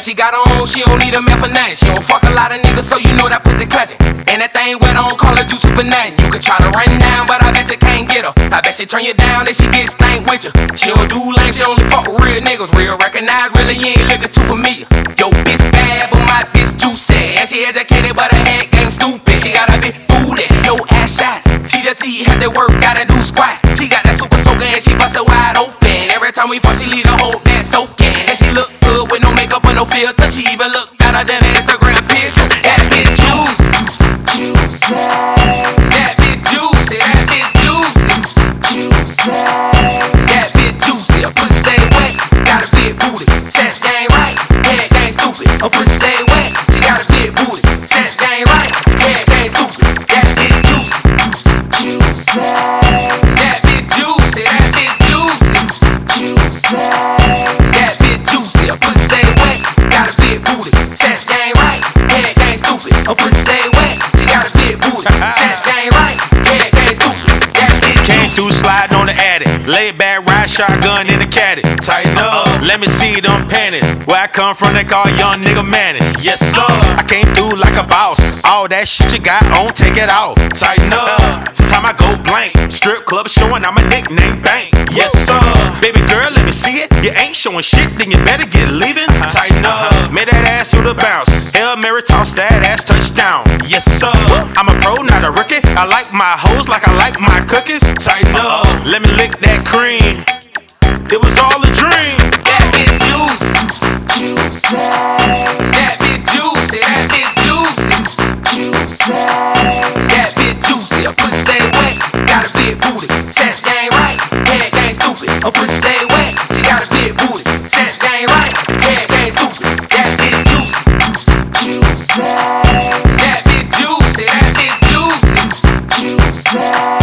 She got her own, she don't need a man for nothing. She don't fuck a lot of niggas, so you know that pussy clutching. And that thing wet on call her juicy for nothing. You can try to run down, but I bet you can't get her. I bet she turn you down, then she get stank with you. She don't do lame, she only fuck with real niggas. Real recognize, really, you ain't looking too familiar. Yo, bitch bad, but my bitch juicy. And she educated, but her head game stupid. She got a big booty, no ass shots. She just see have to work, do That bitch juicy. A pussy stay wet. Shotgun in the caddy. Tighten up. Let me see them panties. Where I come from, they call young nigga manage. Yes, sir. I came through like a boss. All that shit you got on, take it off. Tighten up. Time I go blank. Strip club showing, I'm a nickname bank. Yes, sir. Baby girl, let me see it. You ain't showing shit, then you better get leaving. Uh-huh. Tighten up. Uh-huh. Made that ass through the bounce. Hail Mary toss that ass touchdown. Yes, sir. I'm a pro, not a rookie. I like my hoes like I like my cookies. Tighten up. Uh-huh. Let me lick that cream. It was all a dream. That bitch juicy. That bitch juicy. That bitch juicy. That bitch juicy. A pussy stay wet. Got a big booty. Right. Stupid. A pussy stay wet. She got a big booty. Right. Stupid. That bitch juicy. That bitch juicy. That bitch juicy. That